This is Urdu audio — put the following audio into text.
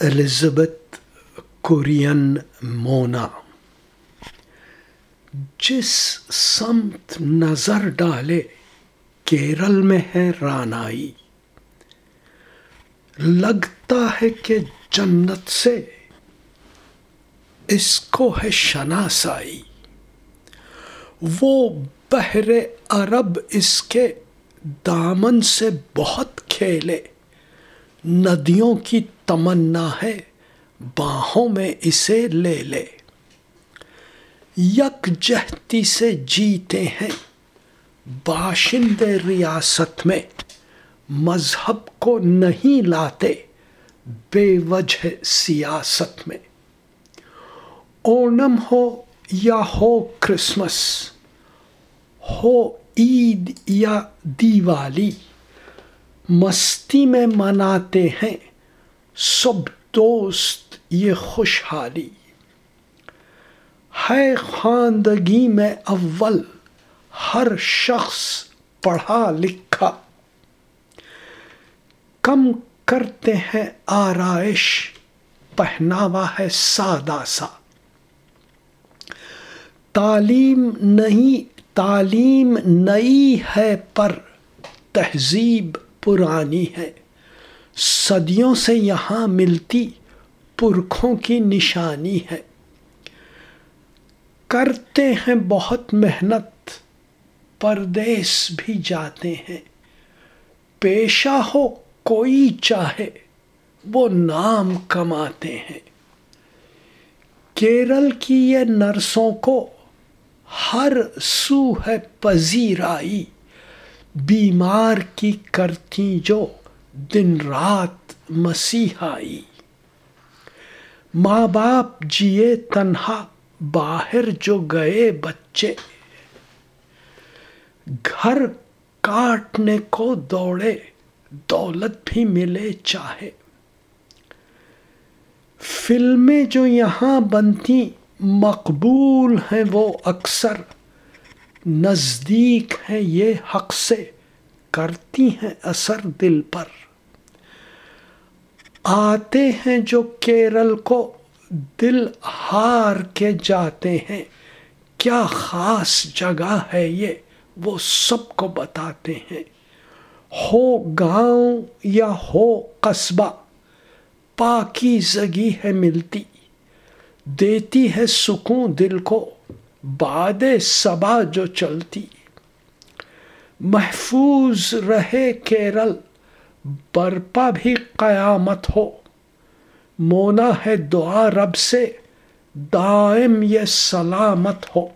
الزبتھ کورین مونا جس سمت نظر ڈالے کیرل میں ہے رانائی۔ لگتا ہے کہ جنت سے اس کو ہے شناسائی۔ وہ بحر عرب اس کے دامن سے بہت کھیلے۔ ندیوں کی تمنا ہے، باہوں میں اسے لے لے۔ یک جہتی سے جیتے ہیں باشندے ریاست میں، مذہب کو نہیں لاتے بے وجہ سیاست میں۔ اونم ہو یا ہو کرسمس، ہو عید یا دیوالی، مستی میں مناتے ہیں سب دوست یہ خوشحالی۔ ہے خواندگی میں اول، ہر شخص پڑھا لکھا۔ کم کرتے ہیں آرائش، پہناوا ہے سادہ سا۔ تعلیم نہیں، تعلیم نئی ہے پر تہذیب پرانی ہے۔ صدیوں سے یہاں ملتی پرکھوں کی نشانی ہے۔ کرتے ہیں بہت محنت، پردیس بھی جاتے ہیں۔ پیشہ ہو کوئی چاہے، وہ نام کماتے ہیں۔ کیرل کی یہ نرسوں کو ہر سو ہے پذیرائی، بیمار کی کرتی جو دن رات مسیحائی ماں باپ جیے تنہا، باہر جو گئے بچے۔ گھر کاٹنے کو دوڑے، دولت بھی ملے چاہے۔ فلمیں جو یہاں بنتی مقبول ہیں وہ اکثر۔ نزدیک ہیں یہ حق سے، کرتی ہیں اثر دل پر۔ آتے ہیں جو کیرل کو دل ہار کے جاتے ہیں۔ کیا خاص جگہ ہے یہ؟ وہ سب کو بتاتے ہیں۔ ہو گاؤں یا ہو قصبہ پاکی زگی ہے ملتی۔ دیتی ہے سکون دل کو، باد صبا جو چلتی۔ محفوظ رہے کیرل برپا بھی قیامت ہو۔ مونا ہے دعا رب سے دائم یہ سلامت ہو۔